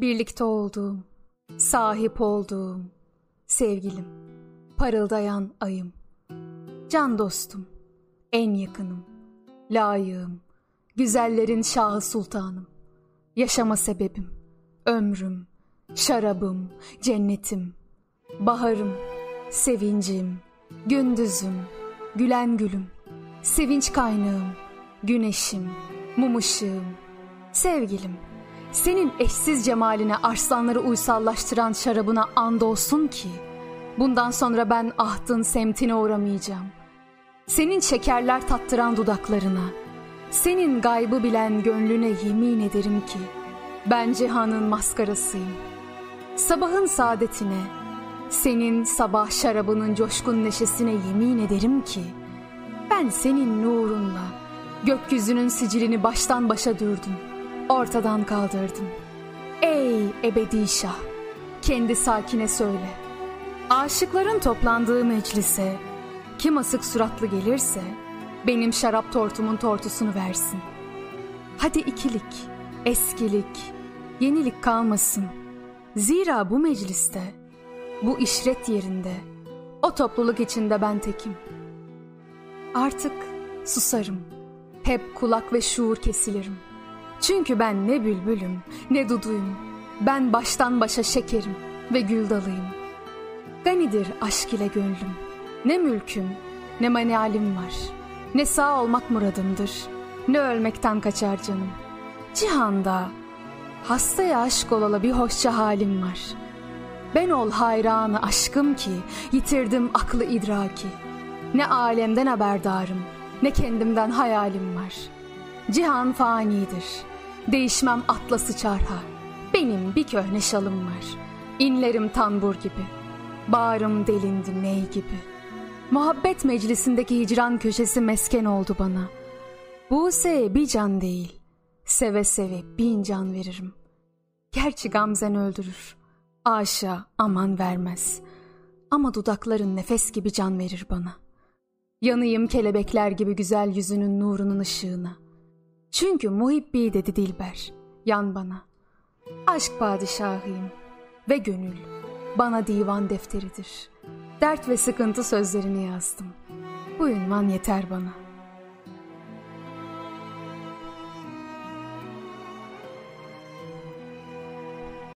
birlikte olduğum, sahip olduğum, sevgilim, parıldayan ayım, can dostum, en yakınım, layığım, güzellerin şahı sultanım, yaşama sebebim, ömrüm, şarabım, cennetim, baharım, sevincim, gündüzüm, gülen gülüm, sevinç kaynağım, güneşim, mum ışığım, sevgilim, senin eşsiz cemaline arslanları uysallaştıran şarabına andolsun ki, bundan sonra ben ahtın semtine uğramayacağım. Senin şekerler tattıran dudaklarına, senin gaybı bilen gönlüne yemin ederim ki, ben cihanın maskarasıyım. Sabahın saadetine, senin sabah şarabının coşkun neşesine yemin ederim ki, ben senin nurunla gökyüzünün sicilini baştan başa dürdüm, ortadan kaldırdım. Ey ebedi şah, kendi sakine söyle. Aşıkların toplandığı meclise, kim asık suratlı gelirse, benim şarap tortumun tortusunu versin. Hadi ikilik, eskilik, yenilik kalmasın. Zira bu mecliste, bu işret yerinde, o topluluk içinde ben tekim. Artık susarım, hep kulak ve şuur kesilirim. Çünkü ben ne bülbülüm, ne duduyum, ben baştan başa şekerim ve gül dalıyım. Ganidir aşk ile gönlüm, ne mülküm, ne manialim var, ne sağ olmak muradımdır, ne ölmekten kaçar canım. Cihanda, hastaya aşk olala bir hoşça halim var. Ben ol hayranı aşkım ki, yitirdim aklı idraki. Ne alemden haberdarım, ne kendimden hayalim var. Cihan fanidir, değişmem atlası çarha. Benim bir köhne şalım var, inlerim tambur gibi. Bağrım delindi ney gibi. Muhabbet meclisindeki hicran köşesi mesken oldu bana. Buse bir can değil, seve seve bin can veririm. Gerçi gamzen öldürür, aşağı aman vermez. Ama dudakların nefes gibi can verir bana. Yanıyım kelebekler gibi güzel yüzünün nurunun ışığına. Çünkü muhibbi dedi Dilber, yan bana. Aşk padişahıyım ve gönül bana divan defteridir. Dert ve sıkıntı sözlerini yazdım. Bu ünvan yeter bana.''